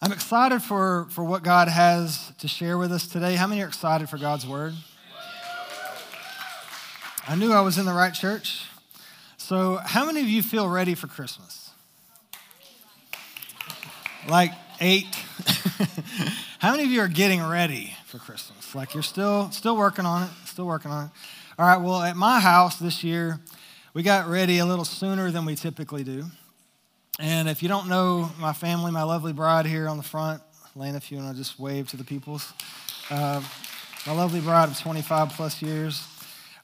I'm excited for, for what God has to share with us today. How many are excited for God's word? I knew I was in the right church. So, how many of you feel ready for Christmas? Like eight. how many of you are getting ready for Christmas? Like you're still still working on it, still working on it. All right, well, at my house this year, we got ready a little sooner than we typically do. And if you don't know my family, my lovely bride here on the front, Elaine, if you want to just wave to the peoples. Uh, my lovely bride of 25 plus years.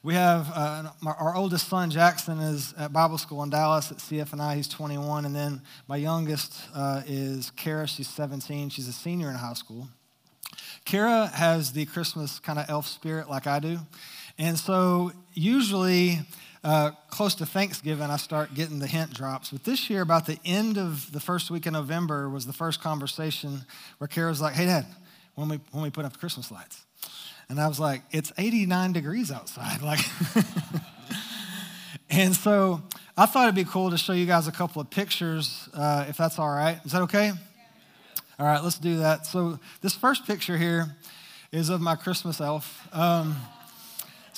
We have uh, our oldest son, Jackson, is at Bible school in Dallas at CFNI. He's 21. And then my youngest uh, is Kara. She's 17. She's a senior in high school. Kara has the Christmas kind of elf spirit like I do. And so usually uh, close to Thanksgiving, I start getting the hint drops. But this year, about the end of the first week of November, was the first conversation where Kara's like, "Hey, Dad, when we when we put up the Christmas lights?" And I was like, "It's 89 degrees outside." Like, and so I thought it'd be cool to show you guys a couple of pictures, uh, if that's all right. Is that okay? All right, let's do that. So this first picture here is of my Christmas elf. Um,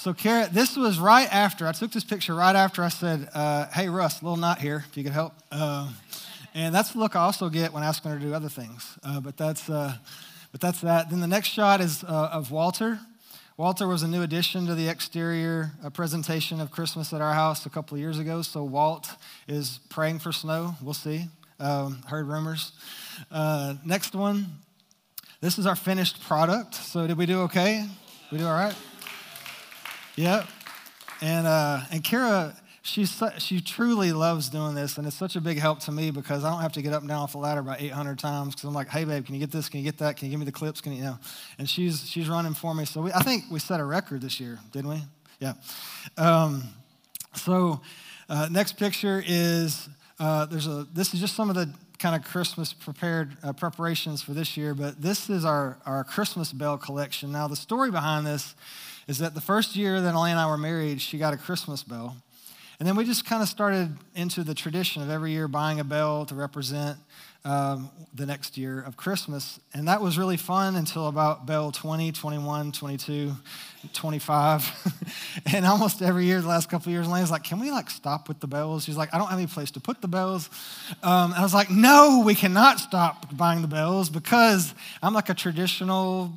so, Kara, this was right after, I took this picture right after I said, uh, Hey, Russ, little knot here, if you could help. Uh, and that's the look I also get when asking her to do other things. Uh, but, that's, uh, but that's that. Then the next shot is uh, of Walter. Walter was a new addition to the exterior uh, presentation of Christmas at our house a couple of years ago. So, Walt is praying for snow. We'll see. Um, heard rumors. next one. This is our finished product. So, did we do okay? We do all right? Yep. And, uh, and Kara, she's, she truly loves doing this, and it's such a big help to me because I don't have to get up and down off the ladder about 800 times because I'm like, hey, babe, can you get this? Can you get that? Can you give me the clips? Can you, you know? And she's, she's running for me. So we, I think we set a record this year, didn't we? Yeah. Um, so uh, next picture is, uh, there's a, this is just some of the kind of Christmas prepared uh, preparations for this year, but this is our, our Christmas bell collection. Now, the story behind this is that the first year that Elaine and I were married, she got a Christmas bell. And then we just kind of started into the tradition of every year buying a bell to represent um, the next year of Christmas. And that was really fun until about bell 20, 21, 22, 25. and almost every year, the last couple of years, Elaine's like, can we like stop with the bells? She's like, I don't have any place to put the bells. Um, I was like, no, we cannot stop buying the bells because I'm like a traditional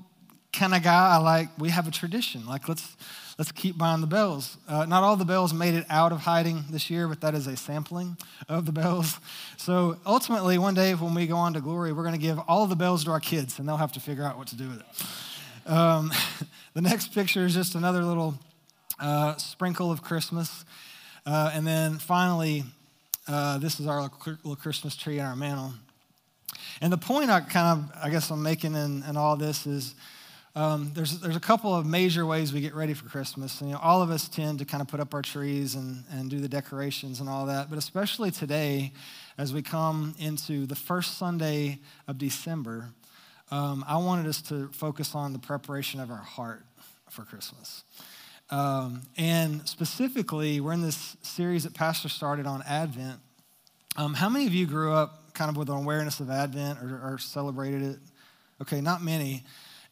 kind of guy. I like, we have a tradition. Like, let's, let's keep buying the bells. Uh, not all the bells made it out of hiding this year, but that is a sampling of the bells. So ultimately, one day when we go on to glory, we're going to give all the bells to our kids, and they'll have to figure out what to do with it. Um, the next picture is just another little uh, sprinkle of Christmas. Uh, and then finally, uh, this is our little Christmas tree in our mantle. And the point I kind of, I guess I'm making in, in all this is um, there's, there's a couple of major ways we get ready for Christmas. And, you know, all of us tend to kind of put up our trees and, and do the decorations and all that. But especially today, as we come into the first Sunday of December, um, I wanted us to focus on the preparation of our heart for Christmas. Um, and specifically, we're in this series that Pastor started on Advent. Um, how many of you grew up kind of with an awareness of Advent or, or celebrated it? Okay, not many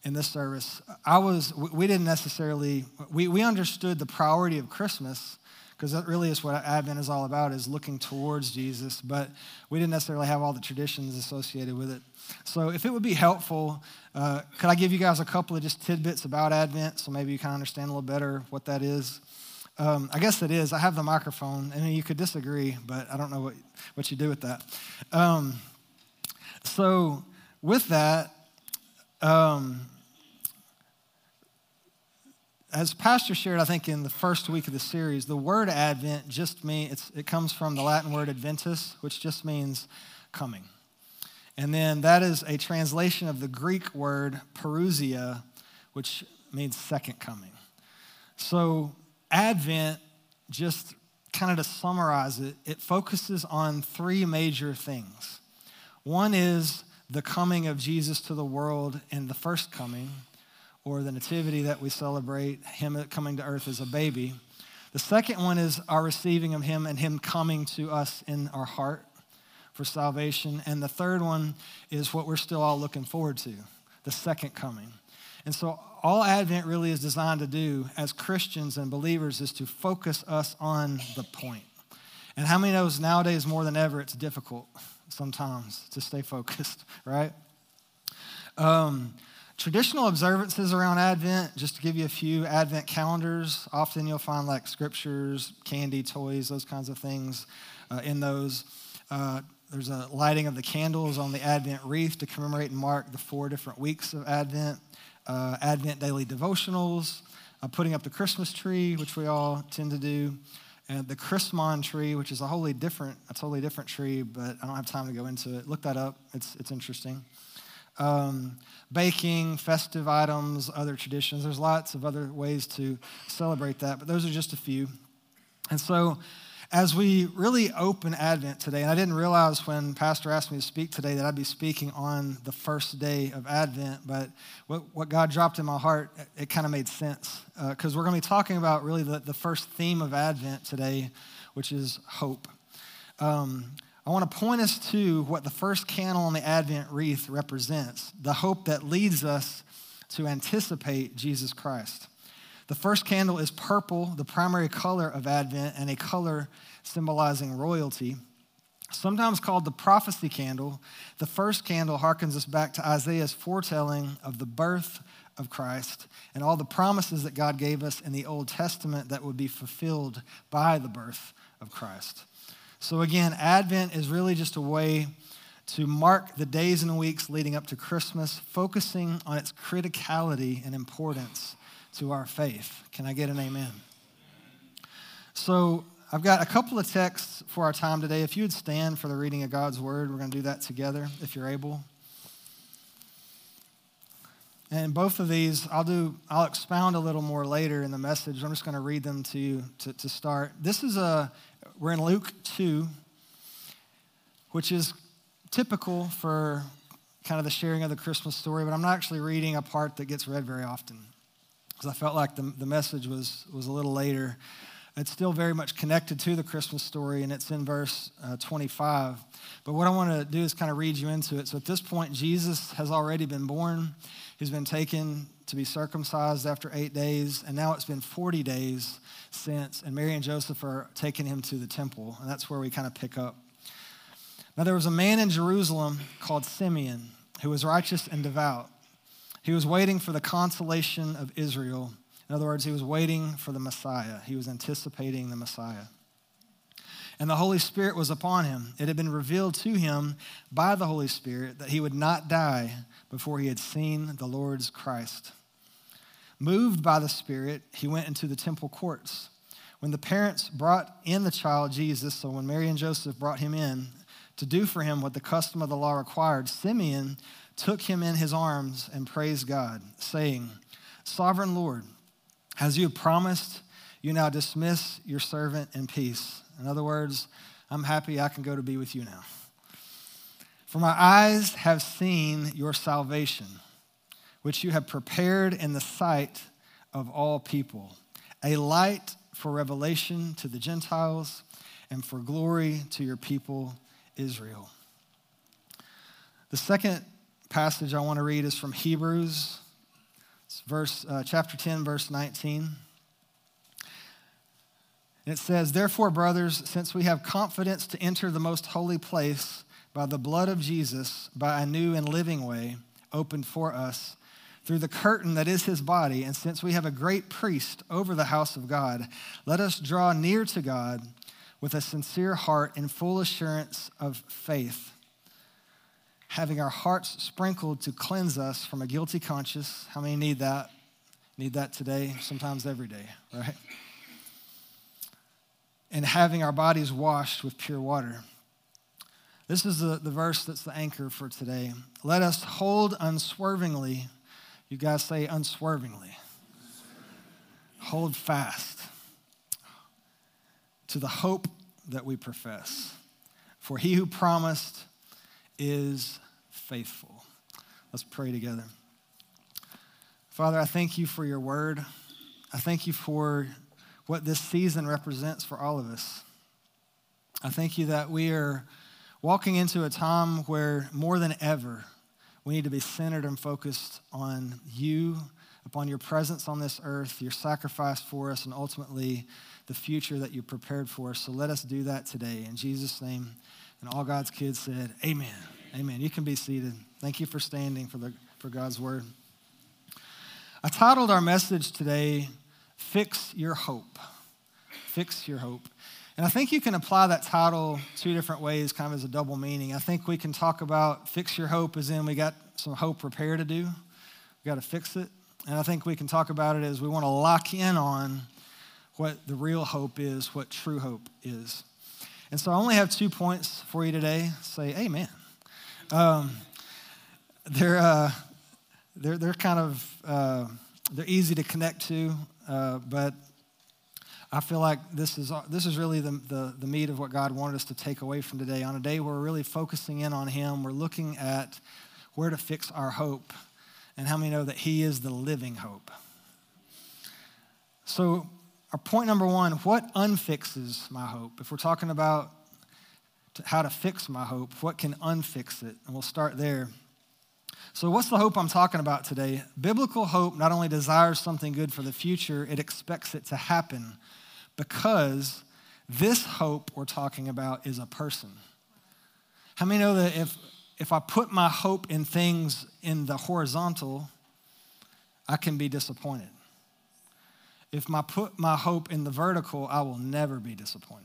in this service, I was, we didn't necessarily, we, we understood the priority of Christmas because that really is what Advent is all about, is looking towards Jesus, but we didn't necessarily have all the traditions associated with it. So if it would be helpful, uh, could I give you guys a couple of just tidbits about Advent so maybe you can understand a little better what that is? Um, I guess it is. I have the microphone. Mean, you could disagree, but I don't know what, what you do with that. Um, so with that, um, as Pastor shared, I think in the first week of the series, the word Advent just means it comes from the Latin word Adventus, which just means coming. And then that is a translation of the Greek word parousia, which means second coming. So, Advent, just kind of to summarize it, it focuses on three major things. One is the coming of Jesus to the world in the first coming, or the nativity that we celebrate, him coming to earth as a baby. The second one is our receiving of him and him coming to us in our heart for salvation. And the third one is what we're still all looking forward to the second coming. And so, all Advent really is designed to do as Christians and believers is to focus us on the point. And how many knows nowadays more than ever it's difficult sometimes to stay focused, right? Um, traditional observances around Advent, just to give you a few Advent calendars, often you'll find like scriptures, candy, toys, those kinds of things uh, in those. Uh, there's a lighting of the candles on the Advent wreath to commemorate and mark the four different weeks of Advent. Uh, Advent daily devotionals, uh, putting up the Christmas tree, which we all tend to do, and the Chrismon tree, which is a wholly different, a totally different tree, but I don't have time to go into it. Look that up; it's it's interesting. Um, baking, festive items, other traditions. There's lots of other ways to celebrate that, but those are just a few. And so, as we really open Advent today, and I didn't realize when Pastor asked me to speak today that I'd be speaking on the first day of Advent, but what, what God dropped in my heart, it, it kind of made sense. Because uh, we're going to be talking about really the, the first theme of Advent today, which is hope. Um, I want to point us to what the first candle on the Advent wreath represents the hope that leads us to anticipate Jesus Christ. The first candle is purple, the primary color of Advent, and a color symbolizing royalty. Sometimes called the prophecy candle, the first candle harkens us back to Isaiah's foretelling of the birth of Christ and all the promises that God gave us in the Old Testament that would be fulfilled by the birth of Christ. So, again, Advent is really just a way to mark the days and weeks leading up to Christmas, focusing on its criticality and importance to our faith. Can I get an amen? So, I've got a couple of texts for our time today. If you would stand for the reading of God's word, we're going to do that together if you're able. And both of these, I'll do, I'll expound a little more later in the message. I'm just going to read them to you to, to start. This is a, we're in Luke 2, which is typical for kind of the sharing of the Christmas story, but I'm not actually reading a part that gets read very often because I felt like the, the message was, was a little later. It's still very much connected to the Christmas story, and it's in verse uh, 25. But what I want to do is kind of read you into it. So at this point, Jesus has already been born. He's been taken to be circumcised after eight days, and now it's been 40 days since, and Mary and Joseph are taking him to the temple, and that's where we kind of pick up. Now, there was a man in Jerusalem called Simeon who was righteous and devout. He was waiting for the consolation of Israel. In other words, he was waiting for the Messiah, he was anticipating the Messiah. And the Holy Spirit was upon him. It had been revealed to him by the Holy Spirit that he would not die before he had seen the Lord's Christ. Moved by the Spirit, he went into the temple courts. When the parents brought in the child Jesus, so when Mary and Joseph brought him in to do for him what the custom of the law required, Simeon took him in his arms and praised God, saying, Sovereign Lord, as you have promised, you now dismiss your servant in peace. In other words, I'm happy I can go to be with you now. For my eyes have seen your salvation which you have prepared in the sight of all people, a light for revelation to the Gentiles and for glory to your people, Israel. The second passage I want to read is from Hebrews, it's verse, uh, chapter 10, verse 19. And it says, Therefore, brothers, since we have confidence to enter the most holy place by the blood of Jesus, by a new and living way opened for us through the curtain that is his body. And since we have a great priest over the house of God, let us draw near to God with a sincere heart and full assurance of faith, having our hearts sprinkled to cleanse us from a guilty conscience. How many need that? Need that today, sometimes every day, right? And having our bodies washed with pure water. This is the, the verse that's the anchor for today. Let us hold unswervingly you guys say unswervingly. Hold fast to the hope that we profess. For he who promised is faithful. Let's pray together. Father, I thank you for your word. I thank you for what this season represents for all of us. I thank you that we are walking into a time where more than ever, we need to be centered and focused on you, upon your presence on this earth, your sacrifice for us, and ultimately the future that you prepared for us. So let us do that today. In Jesus' name. And all God's kids said, Amen. Amen. You can be seated. Thank you for standing for, the, for God's word. I titled our message today, Fix Your Hope. Fix Your Hope. And I think you can apply that title two different ways, kind of as a double meaning. I think we can talk about fix your hope as in we got some hope repair to do, we got to fix it. And I think we can talk about it as we want to lock in on what the real hope is, what true hope is. And so I only have two points for you today. Say amen. Um, they're, uh, they're, they're kind of, uh, they're easy to connect to, uh, but I feel like this is, this is really the, the, the meat of what God wanted us to take away from today. On a day where we're really focusing in on Him, we're looking at where to fix our hope and how many know that He is the living hope. So, our point number one what unfixes my hope? If we're talking about how to fix my hope, what can unfix it? And we'll start there. So, what's the hope I'm talking about today? Biblical hope not only desires something good for the future, it expects it to happen because this hope we're talking about is a person. How many know that if, if I put my hope in things in the horizontal, I can be disappointed? If I put my hope in the vertical, I will never be disappointed.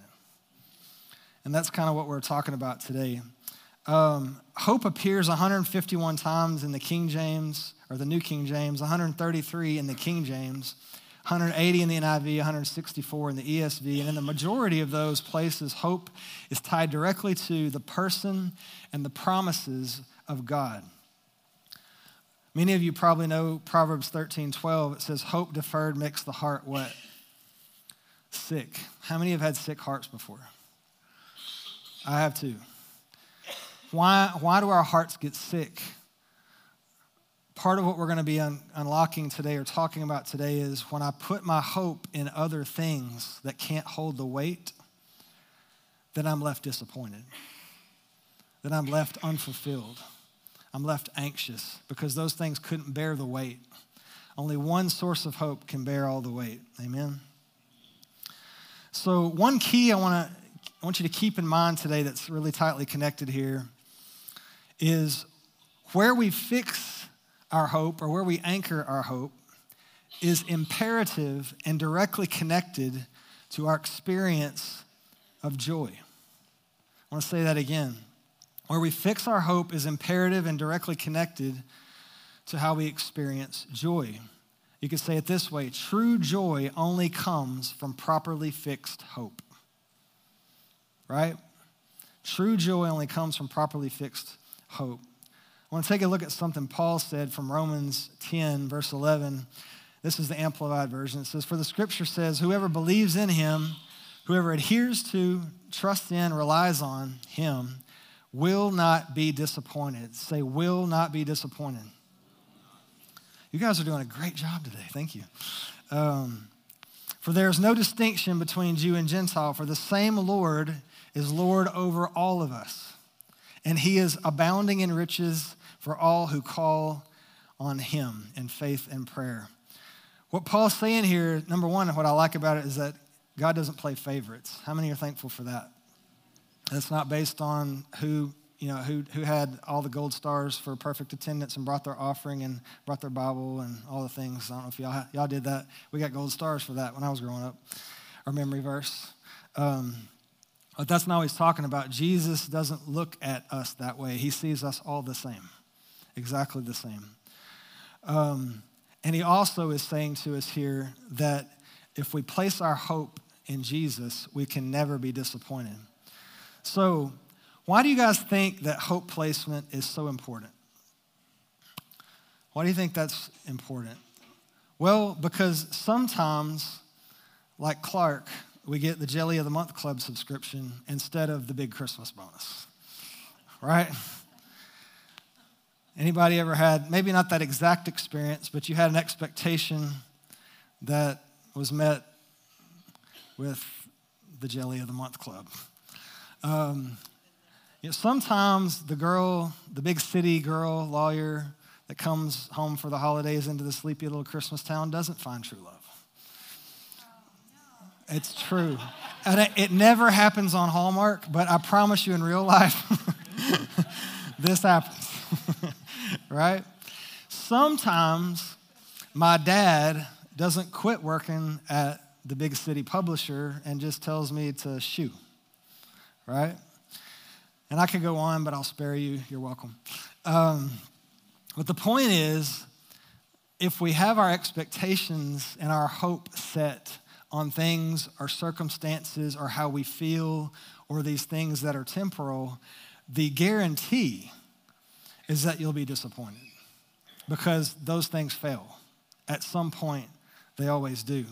And that's kind of what we're talking about today. Um, hope appears 151 times in the King James, or the New King James, 133 in the King James, 180 in the NIV, 164 in the ESV. And in the majority of those places, hope is tied directly to the person and the promises of God. Many of you probably know Proverbs 13 12. It says, Hope deferred makes the heart what? Sick. How many have had sick hearts before? I have too. Why, why do our hearts get sick? Part of what we're going to be un- unlocking today or talking about today is when I put my hope in other things that can't hold the weight, then I'm left disappointed. Then I'm left unfulfilled. I'm left anxious because those things couldn't bear the weight. Only one source of hope can bear all the weight. Amen. So, one key I want to I want you to keep in mind today that's really tightly connected here is where we fix our hope or where we anchor our hope is imperative and directly connected to our experience of joy. I want to say that again. Where we fix our hope is imperative and directly connected to how we experience joy. You could say it this way true joy only comes from properly fixed hope. Right? True joy only comes from properly fixed hope. I want to take a look at something Paul said from Romans 10, verse 11. This is the Amplified Version. It says, For the scripture says, Whoever believes in him, whoever adheres to, trusts in, relies on him, will not be disappointed. Say, will not be disappointed. You guys are doing a great job today. Thank you. Um, for there is no distinction between Jew and Gentile, for the same Lord is Lord over all of us, and he is abounding in riches for all who call on him in faith and prayer. What Paul's saying here, number one, what I like about it is that God doesn't play favorites. How many are thankful for that? It's not based on who, you know, who, who had all the gold stars for perfect attendance and brought their offering and brought their Bible and all the things. I don't know if y'all, y'all did that. We got gold stars for that when I was growing up, our memory verse. Um, but that's not what he's talking about. Jesus doesn't look at us that way. He sees us all the same, exactly the same. Um, and he also is saying to us here that if we place our hope in Jesus, we can never be disappointed. So, why do you guys think that hope placement is so important? Why do you think that's important? Well, because sometimes, like Clark, we get the Jelly of the Month Club subscription instead of the big Christmas bonus, right? Anybody ever had, maybe not that exact experience, but you had an expectation that was met with the Jelly of the Month Club? Um, You know, sometimes the girl, the big city girl, lawyer that comes home for the holidays into the sleepy little Christmas town doesn't find true love. It's true. And it, never happens on Hallmark, but I promise you in real life, this happens. right? Sometimes my dad doesn't quit working at the big city publisher and just tells me to shoo, right? And I could go on, but I'll spare you. You're welcome. Um, but the point is, if we have our expectations and our hope set on things or circumstances or how we feel or these things that are temporal, the guarantee is that you'll be disappointed because those things fail. At some point, they always do.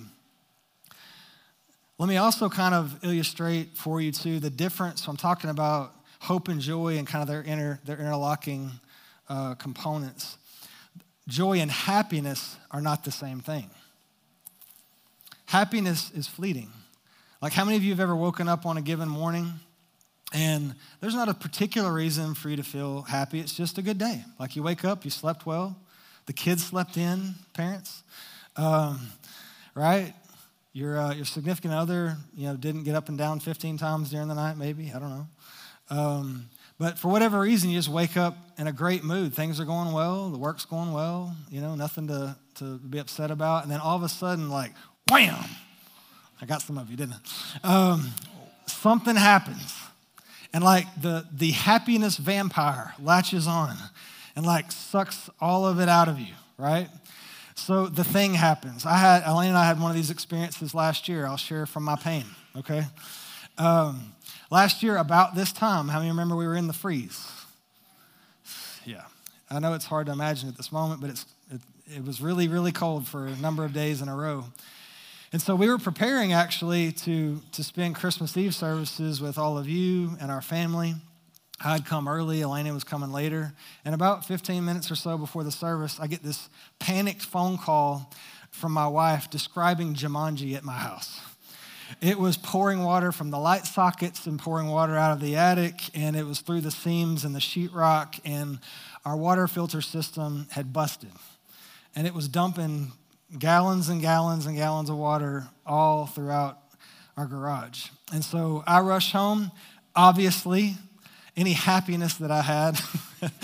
Let me also kind of illustrate for you, too, the difference. So I'm talking about hope and joy and kind of their, inner, their interlocking uh, components. Joy and happiness are not the same thing. Happiness is fleeting. Like, how many of you have ever woken up on a given morning and there's not a particular reason for you to feel happy? It's just a good day. Like, you wake up, you slept well, the kids slept in, parents, um, right? Your, uh, your significant other, you know, didn't get up and down 15 times during the night, maybe. I don't know. Um, but for whatever reason, you just wake up in a great mood. Things are going well, the work's going well, you know, nothing to, to be upset about. And then all of a sudden, like, wham! I got some of you, didn't I? Um, something happens. And like the, the happiness vampire latches on and like sucks all of it out of you, right? So the thing happens. I had, Elaine and I had one of these experiences last year. I'll share from my pain, okay? Um, last year, about this time, how many remember we were in the freeze? Yeah. I know it's hard to imagine at this moment, but it's, it, it was really, really cold for a number of days in a row. And so we were preparing actually to, to spend Christmas Eve services with all of you and our family. I'd come early, Elaine was coming later. And about 15 minutes or so before the service, I get this panicked phone call from my wife describing Jumanji at my house. It was pouring water from the light sockets and pouring water out of the attic, and it was through the seams and the sheetrock, and our water filter system had busted. And it was dumping gallons and gallons and gallons of water all throughout our garage. And so I rushed home. Obviously, any happiness that I had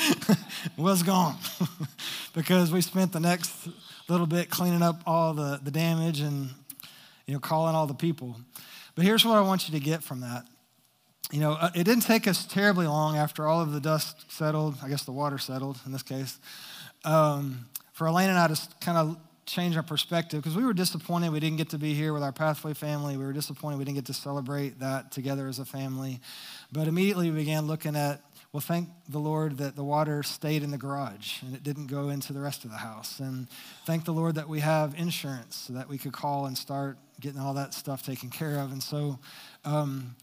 was gone because we spent the next little bit cleaning up all the, the damage and you know calling all the people. But here's what I want you to get from that. You know, uh, it didn't take us terribly long after all of the dust settled, I guess the water settled in this case, um, for Elaine and I to kind of change our perspective because we were disappointed we didn't get to be here with our Pathway family. We were disappointed we didn't get to celebrate that together as a family. But immediately we began looking at, well, thank the Lord that the water stayed in the garage and it didn't go into the rest of the house. And thank the Lord that we have insurance so that we could call and start getting all that stuff taken care of. And so, um,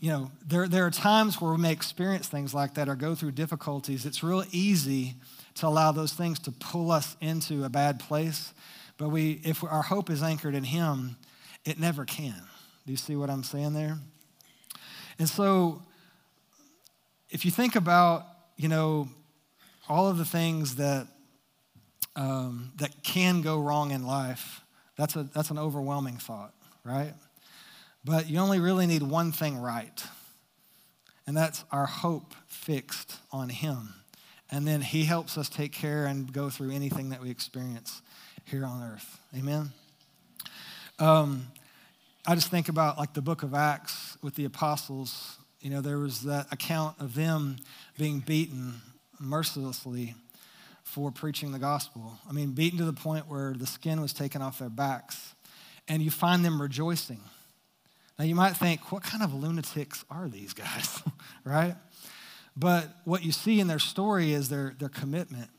you know, there, there are times where we may experience things like that or go through difficulties. It's real easy to allow those things to pull us into a bad place. But we, if our hope is anchored in Him, it never can. Do you see what I'm saying there? And so, if you think about, you know, all of the things that um, that can go wrong in life, that's a that's an overwhelming thought, right? But you only really need one thing right, and that's our hope fixed on Him. And then He helps us take care and go through anything that we experience here on earth. Amen? Um, I just think about like the book of Acts with the apostles. You know, there was that account of them being beaten mercilessly for preaching the gospel. I mean, beaten to the point where the skin was taken off their backs. And you find them rejoicing. Now, you might think, what kind of lunatics are these guys, right? But what you see in their story is their, their commitment,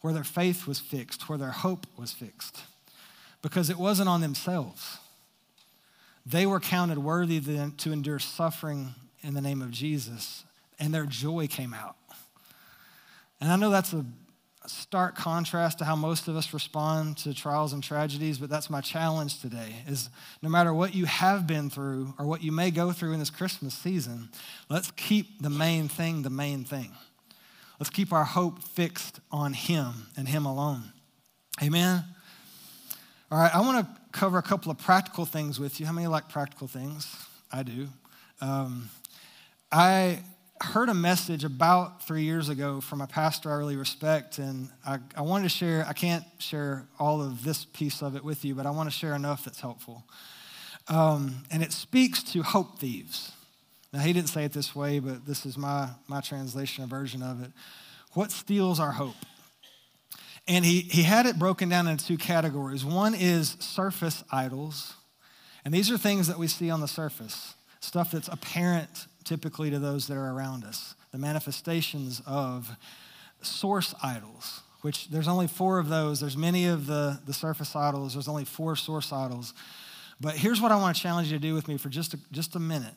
where their faith was fixed, where their hope was fixed, because it wasn't on themselves. They were counted worthy then to endure suffering in the name of Jesus, and their joy came out. And I know that's a, stark contrast to how most of us respond to trials and tragedies, but that's my challenge today is no matter what you have been through or what you may go through in this Christmas season, let's keep the main thing the main thing. Let's keep our hope fixed on Him and Him alone. Amen. All right, I want to cover a couple of practical things with you. How many like practical things? I do. Um, I heard a message about three years ago from a pastor I really respect, and I, I wanted to share. I can't share all of this piece of it with you, but I want to share enough that's helpful. Um, and it speaks to hope thieves. Now, he didn't say it this way, but this is my, my translation, a version of it. What steals our hope? And he, he had it broken down into two categories. One is surface idols, and these are things that we see on the surface, stuff that's apparent typically to those that are around us. The manifestations of source idols, which there's only four of those. There's many of the, the surface idols, there's only four source idols. But here's what I want to challenge you to do with me for just a, just a minute.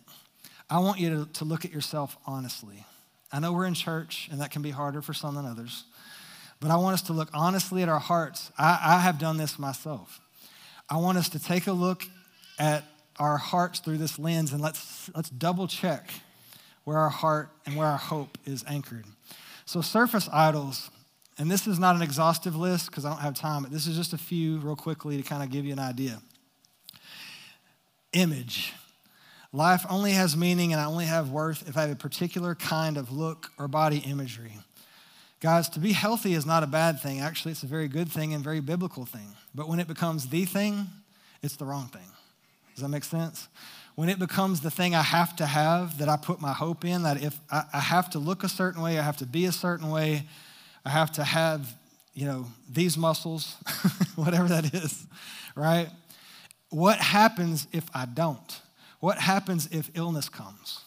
I want you to, to look at yourself honestly. I know we're in church, and that can be harder for some than others. But I want us to look honestly at our hearts. I, I have done this myself. I want us to take a look at our hearts through this lens and let's, let's double check where our heart and where our hope is anchored. So, surface idols, and this is not an exhaustive list because I don't have time, but this is just a few real quickly to kind of give you an idea. Image. Life only has meaning and I only have worth if I have a particular kind of look or body imagery. Guys, to be healthy is not a bad thing. Actually, it's a very good thing and very biblical thing. But when it becomes the thing, it's the wrong thing. Does that make sense? When it becomes the thing I have to have, that I put my hope in, that if I, I have to look a certain way, I have to be a certain way, I have to have, you know, these muscles, whatever that is, right? What happens if I don't? What happens if illness comes?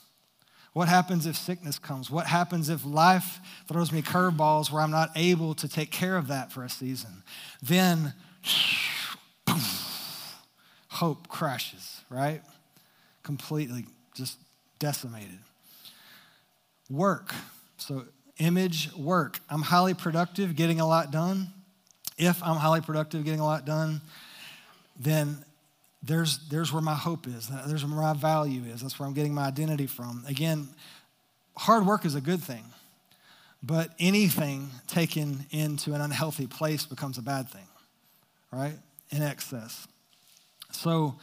What happens if sickness comes? What happens if life throws me curveballs where I'm not able to take care of that for a season? Then, hope crashes, right? Completely just decimated. Work. So, image, work. I'm highly productive, getting a lot done. If I'm highly productive, getting a lot done, then there's, there's where my hope is. There's where my value is. That's where I'm getting my identity from. Again, hard work is a good thing, but anything taken into an unhealthy place becomes a bad thing, right? In excess. So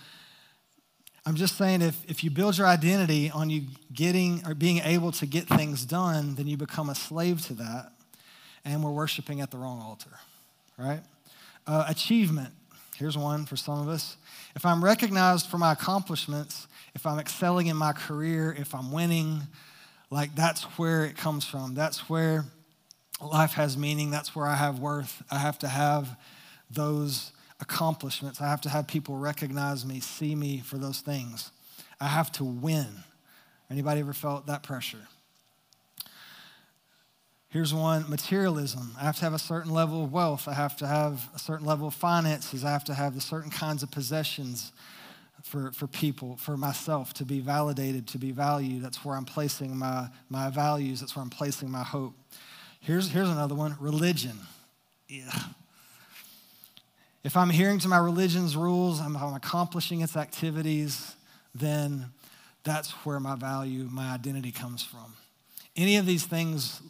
I'm just saying if, if you build your identity on you getting or being able to get things done, then you become a slave to that, and we're worshiping at the wrong altar, right? Uh, achievement. Here's one for some of us. If I'm recognized for my accomplishments, if I'm excelling in my career, if I'm winning, like that's where it comes from. That's where life has meaning. That's where I have worth. I have to have those accomplishments. I have to have people recognize me, see me for those things. I have to win. Anybody ever felt that pressure? Here's one materialism. I have to have a certain level of wealth. I have to have a certain level of finances. I have to have the certain kinds of possessions for, for people, for myself to be validated, to be valued. That's where I'm placing my, my values. That's where I'm placing my hope. Here's, here's another one religion. Yeah. If I'm adhering to my religion's rules, I'm, I'm accomplishing its activities, then that's where my value, my identity comes from. Any of these things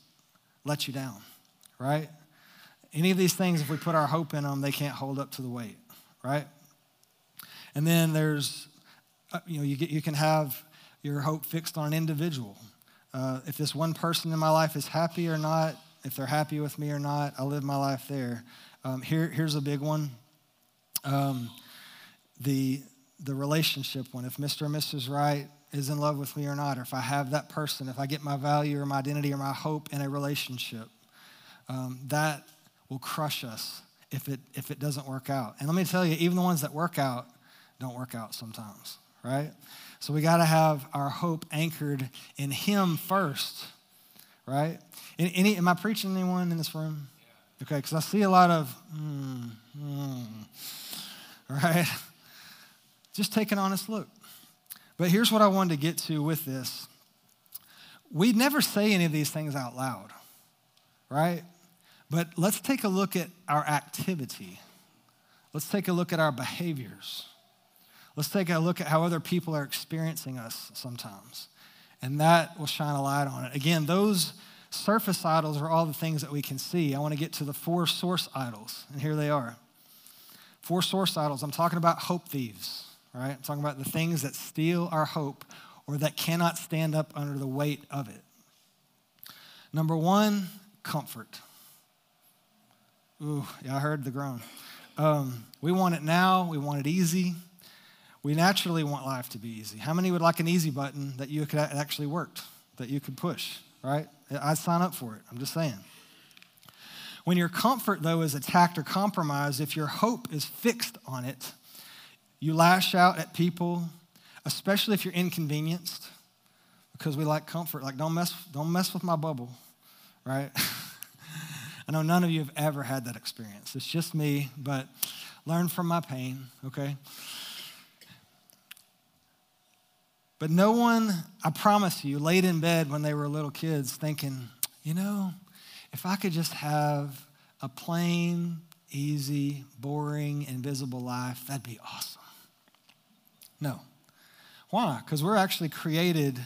let you down, right? Any of these things, if we put our hope in them, they can't hold up to the weight, right? And then there's, uh, you know, you, get, you can have your hope fixed on an individual. Uh, if this one person in my life is happy or not, if they're happy with me or not, I live my life there. Um, here, here's a big one um, the, the relationship one. If Mr. and Mrs. Right is in love with me or not, or if I have that person, if I get my value or my identity or my hope in a relationship, um, that will crush us if it, if it doesn't work out. And let me tell you, even the ones that work out don't work out sometimes, right? So we got to have our hope anchored in Him first, right? Any, am I preaching anyone in this room? Okay, because I see a lot of, mm, mm, right? Just take an honest look. But here's what I wanted to get to with this. We never say any of these things out loud, right? But let's take a look at our activity. Let's take a look at our behaviors. Let's take a look at how other people are experiencing us sometimes. And that will shine a light on it. Again, those surface idols are all the things that we can see. I want to get to the four source idols, and here they are. Four source idols. I'm talking about hope thieves, right? I'm talking about the things that steal our hope or that cannot stand up under the weight of it. Number one, comfort. Ooh, yeah, I heard the groan. Um, we want it now, we want it easy. We naturally want life to be easy. How many would like an easy button that you could actually worked, that you could push, right? I'd sign up for it. I'm just saying. When your comfort, though, is attacked or compromised, if your hope is fixed on it, you lash out at people, especially if you're inconvenienced, because we like comfort. Like, don't mess, don't mess with my bubble, right? I know none of you have ever had that experience. It's just me, but learn from my pain, okay? But no one, I promise you, laid in bed when they were little kids thinking, you know, if I could just have a plain, easy, boring, invisible life, that'd be awesome. No. Why? Because we're actually created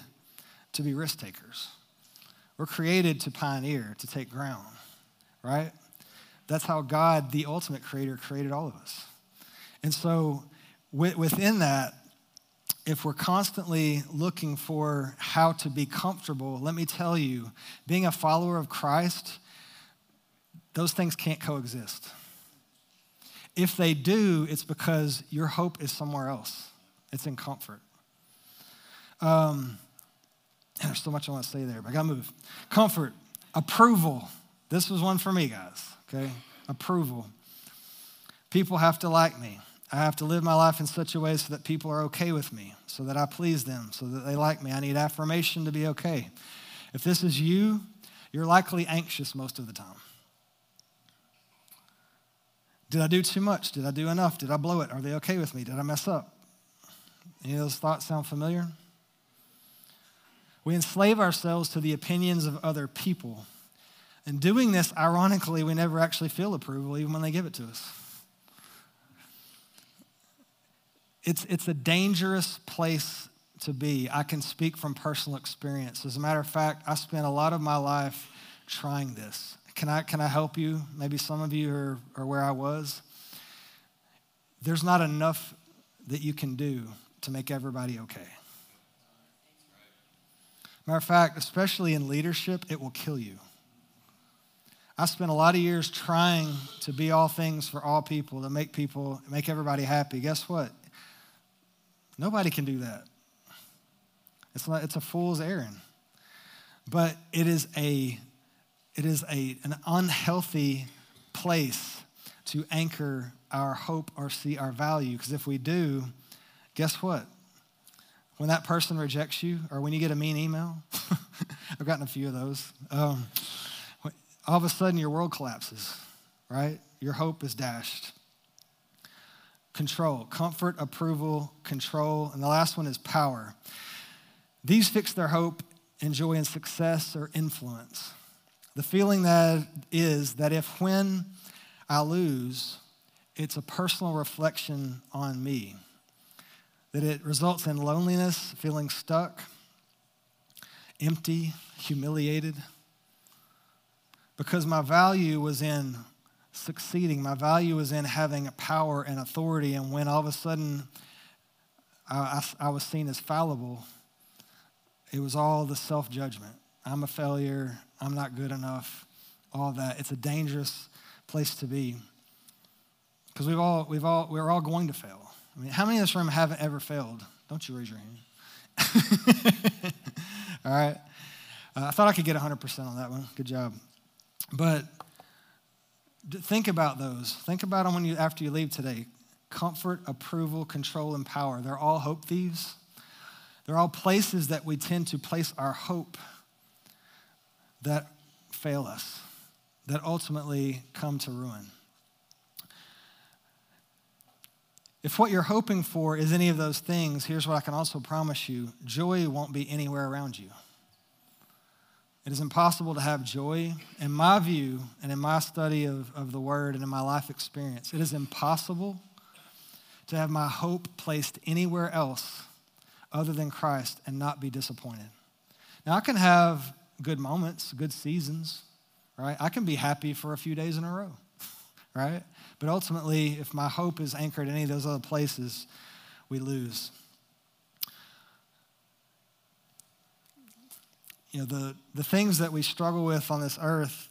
to be risk takers. We're created to pioneer, to take ground, right? That's how God, the ultimate creator, created all of us. And so within that, if we're constantly looking for how to be comfortable, let me tell you, being a follower of Christ, those things can't coexist. If they do, it's because your hope is somewhere else, it's in comfort. Um, there's so much I want to say there, but I got to move. Comfort, approval. This was one for me, guys, okay? Approval. People have to like me. I have to live my life in such a way so that people are okay with me, so that I please them, so that they like me. I need affirmation to be okay. If this is you, you're likely anxious most of the time. Did I do too much? Did I do enough? Did I blow it? Are they okay with me? Did I mess up? Any of those thoughts sound familiar? We enslave ourselves to the opinions of other people. And doing this, ironically, we never actually feel approval, even when they give it to us. It's, it's a dangerous place to be. I can speak from personal experience. As a matter of fact, I spent a lot of my life trying this. Can I, can I help you? Maybe some of you are, are where I was. There's not enough that you can do to make everybody okay. Matter of fact, especially in leadership, it will kill you. I spent a lot of years trying to be all things for all people, to make people, make everybody happy. Guess what? Nobody can do that. It's, it's a fool's errand. But it is a it is a, an unhealthy place to anchor our hope or see our value. Because if we do, guess what? When that person rejects you, or when you get a mean email, I've gotten a few of those, um, all of a sudden your world collapses, right? Your hope is dashed control, comfort, approval, control. And the last one is power. These fix their hope in joy and success or influence. The feeling that is that if when I lose, it's a personal reflection on me, that it results in loneliness, feeling stuck, empty, humiliated, because my value was in succeeding. My value was in having power and authority. And when all of a sudden I, I, I was seen as fallible, it was all the self judgment. I'm a failure. I'm not good enough. All that. It's a dangerous place to be because we've all, we've all, we're all going to fail. I mean, how many in this room haven't ever failed? Don't you raise your hand. all right. Uh, I thought I could get 100% on that one. Good job. But Think about those. Think about them when you, after you leave today. Comfort, approval, control, and power. They're all hope thieves. They're all places that we tend to place our hope that fail us, that ultimately come to ruin. If what you're hoping for is any of those things, here's what I can also promise you joy won't be anywhere around you. It is impossible to have joy. In my view and in my study of, of the word and in my life experience, it is impossible to have my hope placed anywhere else other than Christ and not be disappointed. Now, I can have good moments, good seasons, right? I can be happy for a few days in a row, right? But ultimately, if my hope is anchored in any of those other places, we lose. You know, the, the things that we struggle with on this earth,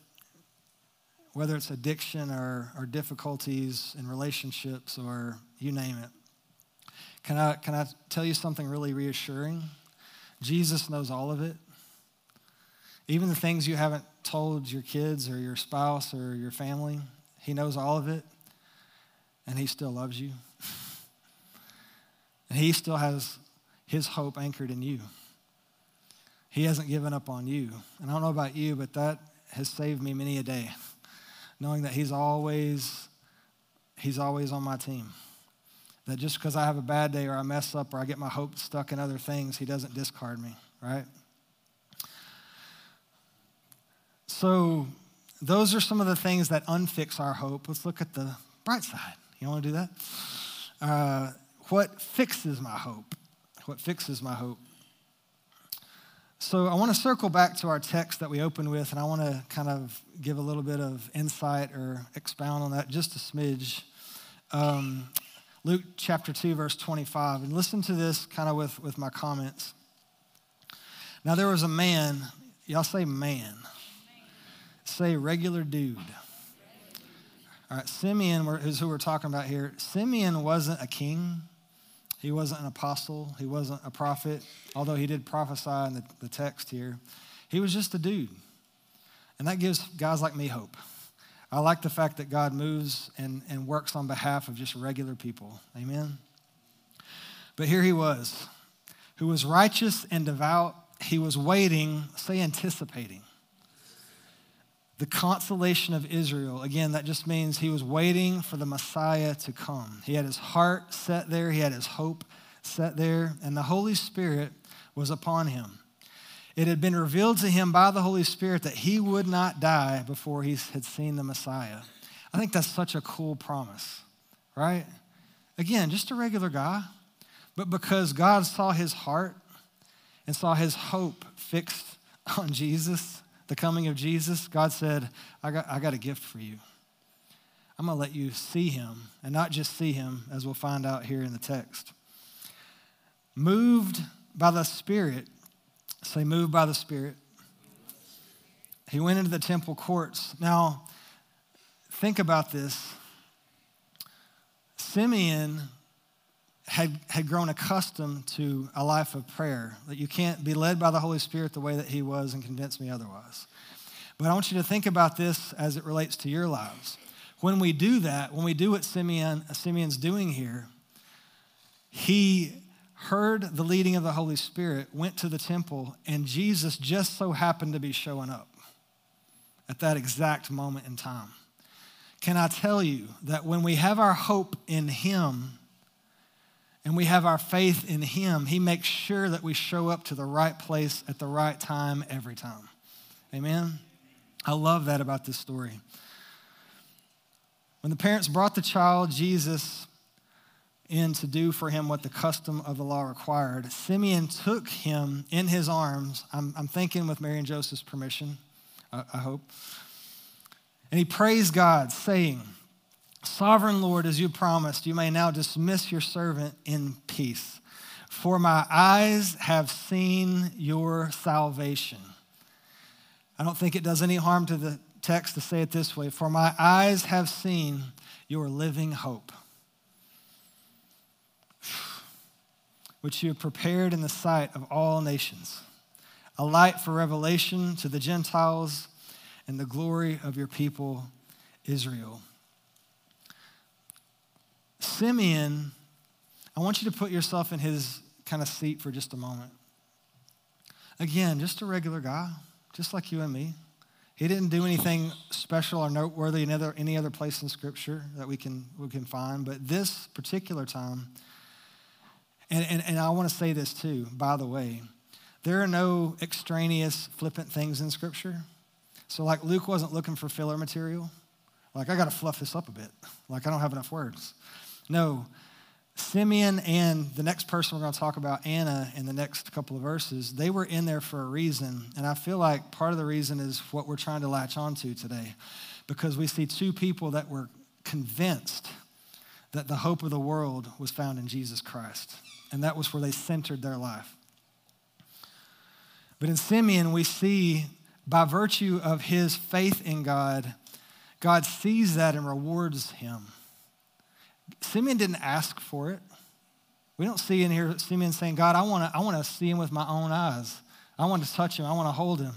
whether it's addiction or, or difficulties in relationships or you name it, can I, can I tell you something really reassuring? Jesus knows all of it. Even the things you haven't told your kids or your spouse or your family, He knows all of it, and He still loves you. and He still has His hope anchored in you. He hasn't given up on you. And I don't know about you, but that has saved me many a day, knowing that He's always, He's always on my team. That just because I have a bad day or I mess up or I get my hope stuck in other things, He doesn't discard me, right? So, those are some of the things that unfix our hope. Let's look at the bright side. You want to do that? Uh, what fixes my hope? What fixes my hope? So, I want to circle back to our text that we opened with, and I want to kind of give a little bit of insight or expound on that just a smidge. Um, Luke chapter 2, verse 25. And listen to this kind of with, with my comments. Now, there was a man, y'all say man, say regular dude. All right, Simeon is who we're talking about here. Simeon wasn't a king, he wasn't an apostle, he wasn't a prophet, although he did prophesy in the, the text here. He was just a dude. And that gives guys like me hope. I like the fact that God moves and, and works on behalf of just regular people. Amen? But here he was, who was righteous and devout. He was waiting, say anticipating. The consolation of Israel. Again, that just means he was waiting for the Messiah to come. He had his heart set there, he had his hope set there, and the Holy Spirit was upon him. It had been revealed to him by the Holy Spirit that he would not die before he had seen the Messiah. I think that's such a cool promise, right? Again, just a regular guy, but because God saw his heart and saw his hope fixed on Jesus, the coming of Jesus, God said, I got, I got a gift for you. I'm going to let you see him, and not just see him, as we'll find out here in the text. Moved by the Spirit, Say, moved by the Spirit. He went into the temple courts. Now, think about this. Simeon had, had grown accustomed to a life of prayer, that you can't be led by the Holy Spirit the way that he was and convince me otherwise. But I want you to think about this as it relates to your lives. When we do that, when we do what Simeon, Simeon's doing here, he heard the leading of the Holy Spirit, went to the temple, and Jesus just so happened to be showing up at that exact moment in time. Can I tell you that when we have our hope in Him and we have our faith in Him, He makes sure that we show up to the right place at the right time every time. Amen? I love that about this story. When the parents brought the child, Jesus, in to do for him what the custom of the law required. Simeon took him in his arms. I'm, I'm thinking with Mary and Joseph's permission, I, I hope. And he praised God, saying, Sovereign Lord, as you promised, you may now dismiss your servant in peace. For my eyes have seen your salvation. I don't think it does any harm to the text to say it this way For my eyes have seen your living hope which you have prepared in the sight of all nations, a light for revelation to the Gentiles and the glory of your people, Israel. Simeon, I want you to put yourself in his kind of seat for just a moment. Again, just a regular guy, just like you and me. He didn't do anything special or noteworthy in other, any other place in Scripture that we can, we can find, but this particular time, and, and, and I want to say this too, by the way. there are no extraneous, flippant things in Scripture. So, like, Luke wasn't looking for filler material. Like, I got to fluff this up a bit. Like, I don't have enough words. No, Simeon and the next person we're going to talk about, Anna, in the next couple of verses, they were in there for a reason. And I feel like part of the reason is what we're trying to latch onto today. Because we see two people that were convinced that the hope of the world was found in Jesus Christ. And that was where they centered their life. But in Simeon, we see by virtue of his faith in God, God sees that and rewards him. Simeon didn't ask for it. We don't see in here Simeon saying, God, I want to I wanna see him with my own eyes. I want to touch him. I want to hold him.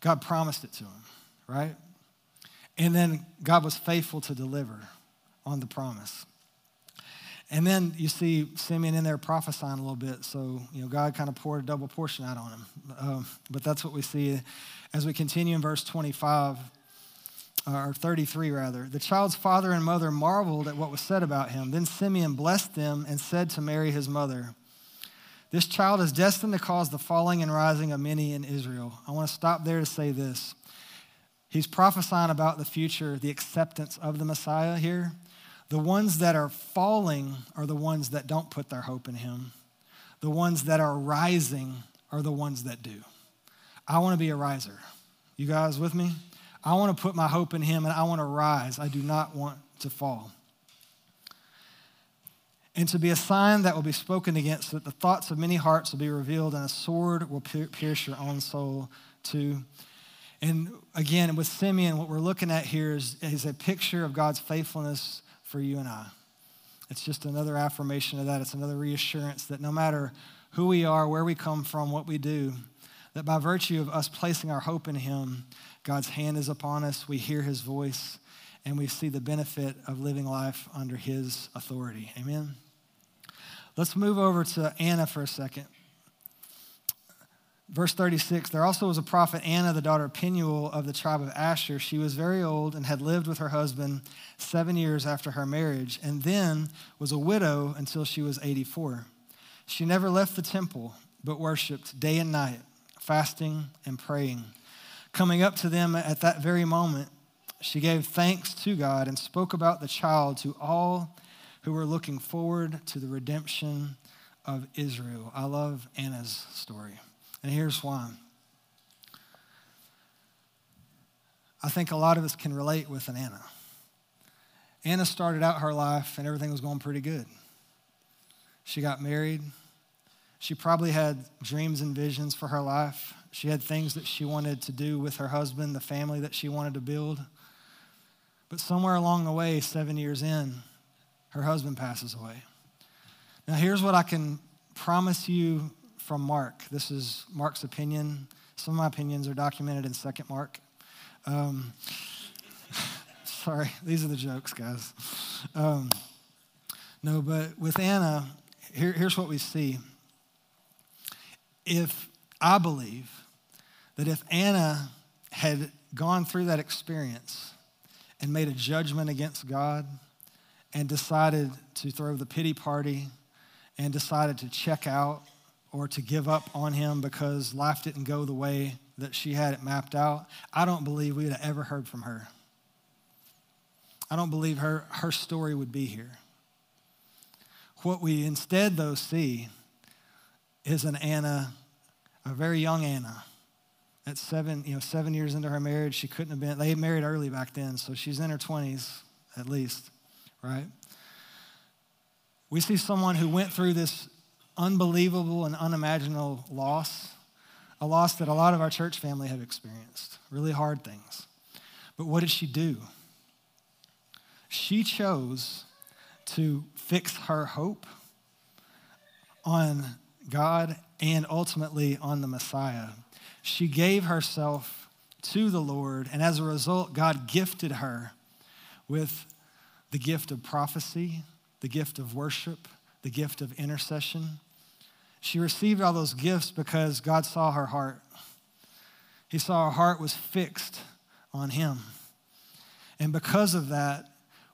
God promised it to him, right? And then God was faithful to deliver on the promise. And then you see Simeon in there prophesying a little bit. So, you know, God kind of poured a double portion out on him. Um, but that's what we see as we continue in verse 25, or 33 rather. The child's father and mother marveled at what was said about him. Then Simeon blessed them and said to Mary, his mother, This child is destined to cause the falling and rising of many in Israel. I want to stop there to say this. He's prophesying about the future, the acceptance of the Messiah here. The ones that are falling are the ones that don't put their hope in him. The ones that are rising are the ones that do. I want to be a riser. You guys with me? I want to put my hope in him and I want to rise. I do not want to fall. And to be a sign that will be spoken against, that the thoughts of many hearts will be revealed, and a sword will pierce your own soul too. And again, with Simeon, what we're looking at here is, is a picture of God's faithfulness for you and I. It's just another affirmation of that. It's another reassurance that no matter who we are, where we come from, what we do, that by virtue of us placing our hope in Him, God's hand is upon us, we hear His voice, and we see the benefit of living life under His authority. Amen? Let's move over to Anna for a second. Verse 36 There also was a prophet, Anna, the daughter of Penuel of the tribe of Asher. She was very old and had lived with her husband seven years after her marriage, and then was a widow until she was 84. She never left the temple, but worshiped day and night, fasting and praying. Coming up to them at that very moment, she gave thanks to God and spoke about the child to all who were looking forward to the redemption of Israel. I love Anna's story. And here's why. I think a lot of us can relate with an Anna. Anna started out her life and everything was going pretty good. She got married. She probably had dreams and visions for her life. She had things that she wanted to do with her husband, the family that she wanted to build. But somewhere along the way, seven years in, her husband passes away. Now, here's what I can promise you from Mark. This is Mark's opinion. Some of my opinions are documented in Second Mark. Um, sorry, these are the jokes, guys. Um, no, but with Anna, here, here's what we see. If I believe that if Anna had gone through that experience and made a judgment against God and decided to throw the pity party and decided to check out or to give up on him because life didn't go the way that she had it mapped out, I don't believe we'd have ever heard from her. I don't believe her, her story would be here. What we instead, though, see is an Anna, a very young Anna. At seven, you know, seven years into her marriage, she couldn't have been, they married early back then, so she's in her 20s at least, right? We see someone who went through this unbelievable and unimaginable loss, a loss that a lot of our church family have experienced, really hard things. But what did she do? She chose to fix her hope on God and ultimately on the Messiah. She gave herself to the Lord, and as a result, God gifted her with the gift of prophecy, the gift of worship, the gift of intercession. She received all those gifts because God saw her heart. He saw her heart was fixed on Him. And because of that,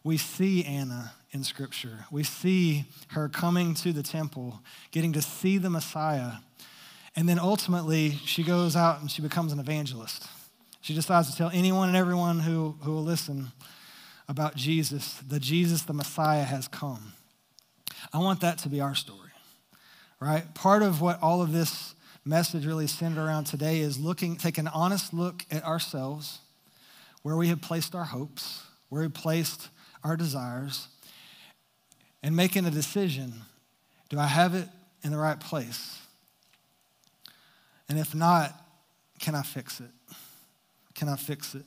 we see Anna in Scripture. We see her coming to the temple, getting to see the Messiah, And then ultimately, she goes out and she becomes an evangelist. She decides to tell anyone and everyone who, who will listen about Jesus, the Jesus, the Messiah, has come. I want that to be our story, right? Part of what all of this message really centered around today is looking, take an honest look at ourselves, where we have placed our hopes, where we placed our desires, and making a decision do I have it in the right place? And if not, can I fix it? Can I fix it?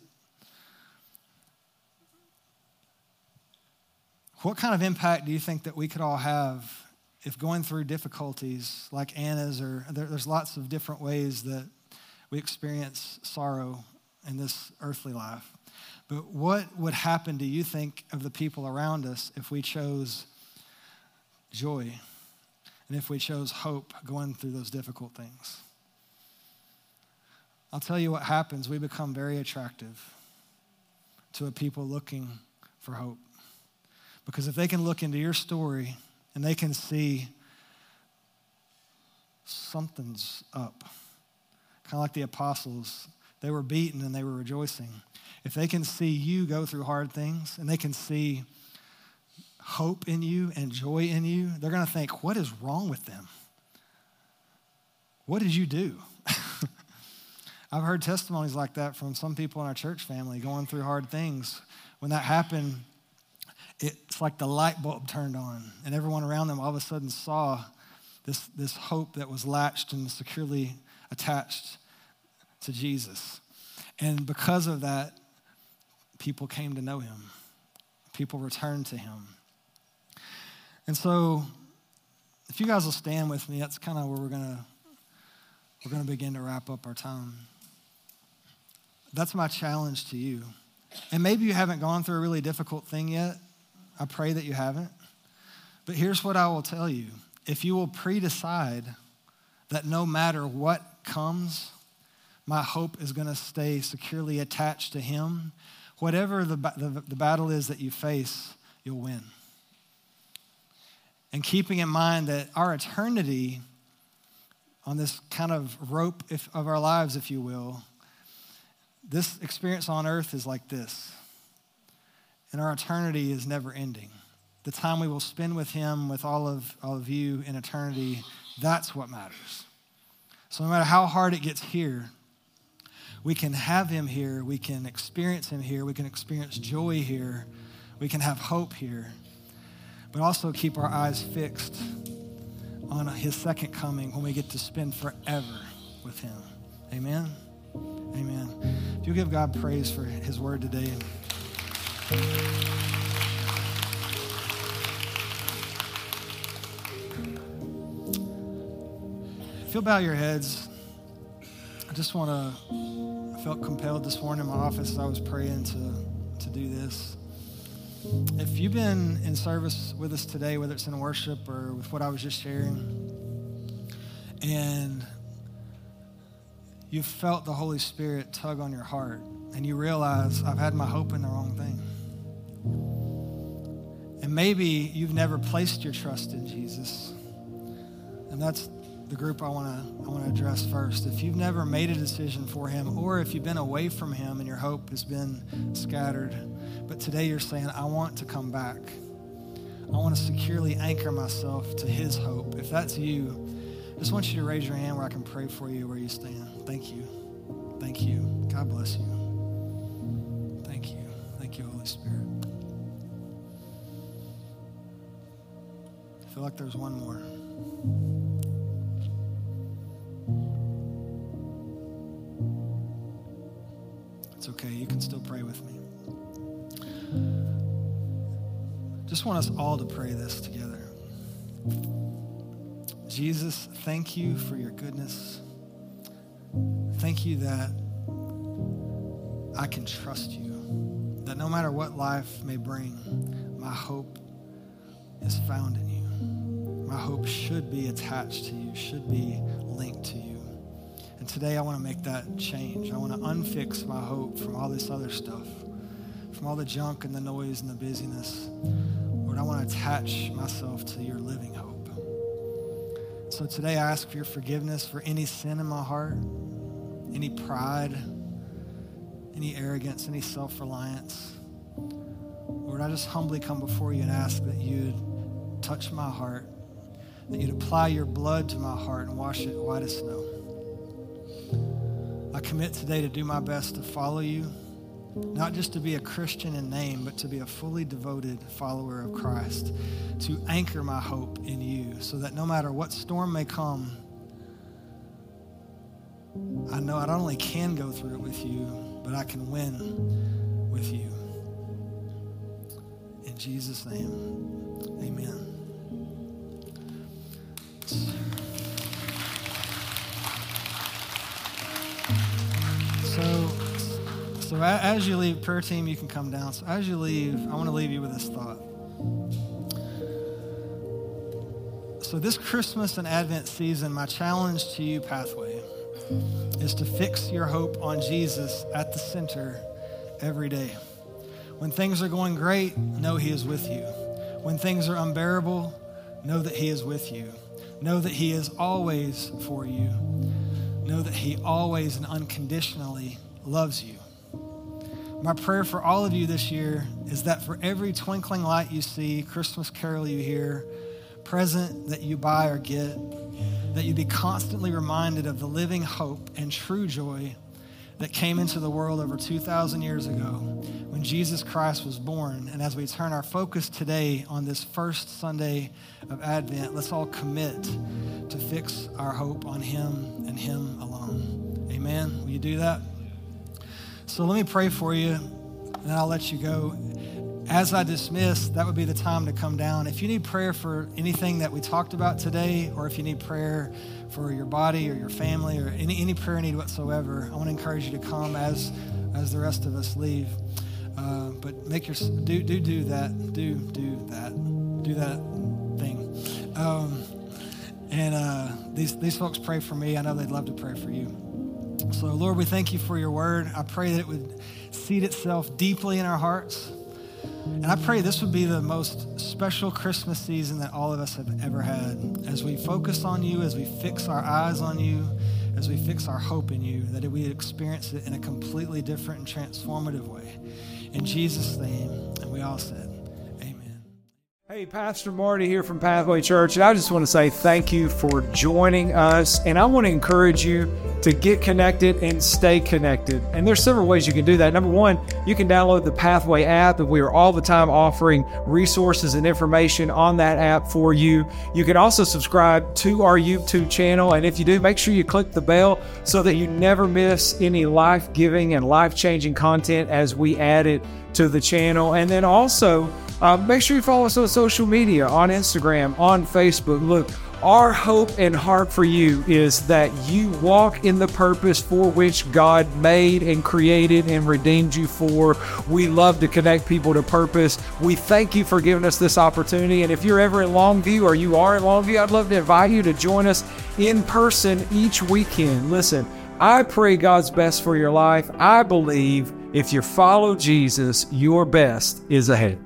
What kind of impact do you think that we could all have if going through difficulties like Anna's, or there, there's lots of different ways that we experience sorrow in this earthly life? But what would happen, do you think, of the people around us if we chose joy and if we chose hope going through those difficult things? I'll tell you what happens. We become very attractive to a people looking for hope. Because if they can look into your story and they can see something's up, kind of like the apostles, they were beaten and they were rejoicing. If they can see you go through hard things and they can see hope in you and joy in you, they're going to think, what is wrong with them? What did you do? I've heard testimonies like that from some people in our church family going through hard things. When that happened, it's like the light bulb turned on, and everyone around them all of a sudden saw this, this hope that was latched and securely attached to Jesus. And because of that, people came to know him, people returned to him. And so, if you guys will stand with me, that's kind of where we're going to we're going to begin to wrap up our time. That's my challenge to you. And maybe you haven't gone through a really difficult thing yet. I pray that you haven't. But here's what I will tell you if you will pre decide that no matter what comes, my hope is going to stay securely attached to Him, whatever the, the, the, battle is that you face, you'll win. And keeping in mind that our eternity on this kind of rope if, of our lives, if you will, this experience on earth is like this and our eternity is never ending. The time we will spend with Him, with all of, all of you in eternity, that's what matters. So, no matter how hard it gets here, we can have Him here, we can experience Him here, we can experience joy here, we can have hope here, but also keep our eyes fixed on His second coming when we get to spend forever with Him. Amen. Amen. If you give God praise for His word today. If you'll bow your heads, I just want to, I felt compelled this morning in my office as I was praying to, to do this. If you've been in service with us today, whether it's in worship or with what I was just sharing, and you felt the Holy Spirit tug on your heart, and you realize I've had my hope in the wrong thing. And maybe you've never placed your trust in Jesus. And that's the group I want to I want to address first. If you've never made a decision for him or if you've been away from him and your hope has been scattered, but today you're saying I want to come back. I want to securely anchor myself to his hope. If that's you, just want you to raise your hand where I can pray for you where you stand. Thank you. Thank you. God bless you. Thank you. Thank you, Holy Spirit. I feel like there's one more. It's okay. You can still pray with me. Just want us all to pray this together. Jesus, thank you for your goodness. Thank you that I can trust you, that no matter what life may bring, my hope is found in you. My hope should be attached to you, should be linked to you. And today I want to make that change. I want to unfix my hope from all this other stuff, from all the junk and the noise and the busyness. Lord, I want to attach myself to your living hope. So today I ask for your forgiveness for any sin in my heart, any pride, any arrogance, any self reliance. Lord, I just humbly come before you and ask that you'd touch my heart, that you'd apply your blood to my heart and wash it white as snow. I commit today to do my best to follow you, not just to be a Christian in name, but to be a fully devoted follower of Christ, to anchor my hope in you, so that no matter what storm may come, I know I not only can go through it with you, but I can win with you. In Jesus' name, amen. So, so as you leave, prayer team, you can come down. So as you leave, I want to leave you with this thought. So this Christmas and Advent season, my challenge to you, Pathway, is to fix your hope on Jesus at the center every day. When things are going great, know He is with you. When things are unbearable, know that He is with you. Know that He is always for you. Know that He always and unconditionally loves you. My prayer for all of you this year is that for every twinkling light you see, Christmas carol you hear, present that you buy or get, that you be constantly reminded of the living hope and true joy that came into the world over 2,000 years ago when Jesus Christ was born. And as we turn our focus today on this first Sunday of Advent, let's all commit to fix our hope on Him and Him alone. Amen. Will you do that? So let me pray for you, and I'll let you go. As I dismiss, that would be the time to come down. If you need prayer for anything that we talked about today, or if you need prayer for your body or your family or any, any prayer need whatsoever, I want to encourage you to come as, as the rest of us leave. Uh, but make your do do do that do do that do that thing. Um, and uh, these these folks pray for me. I know they'd love to pray for you. So Lord, we thank you for your word. I pray that it would seed itself deeply in our hearts. And I pray this would be the most special Christmas season that all of us have ever had. As we focus on you, as we fix our eyes on you, as we fix our hope in you, that we experience it in a completely different and transformative way. In Jesus' name, and we all said, Hey, Pastor Marty here from Pathway Church, and I just want to say thank you for joining us. And I want to encourage you to get connected and stay connected. And there's several ways you can do that. Number one, you can download the Pathway app, and we are all the time offering resources and information on that app for you. You can also subscribe to our YouTube channel, and if you do, make sure you click the bell so that you never miss any life giving and life changing content as we add it to the channel. And then also, uh, make sure you follow us on social media, on Instagram, on Facebook. Look, our hope and heart for you is that you walk in the purpose for which God made and created and redeemed you for. We love to connect people to purpose. We thank you for giving us this opportunity. And if you're ever in Longview or you are in Longview, I'd love to invite you to join us in person each weekend. Listen, I pray God's best for your life. I believe if you follow Jesus, your best is ahead.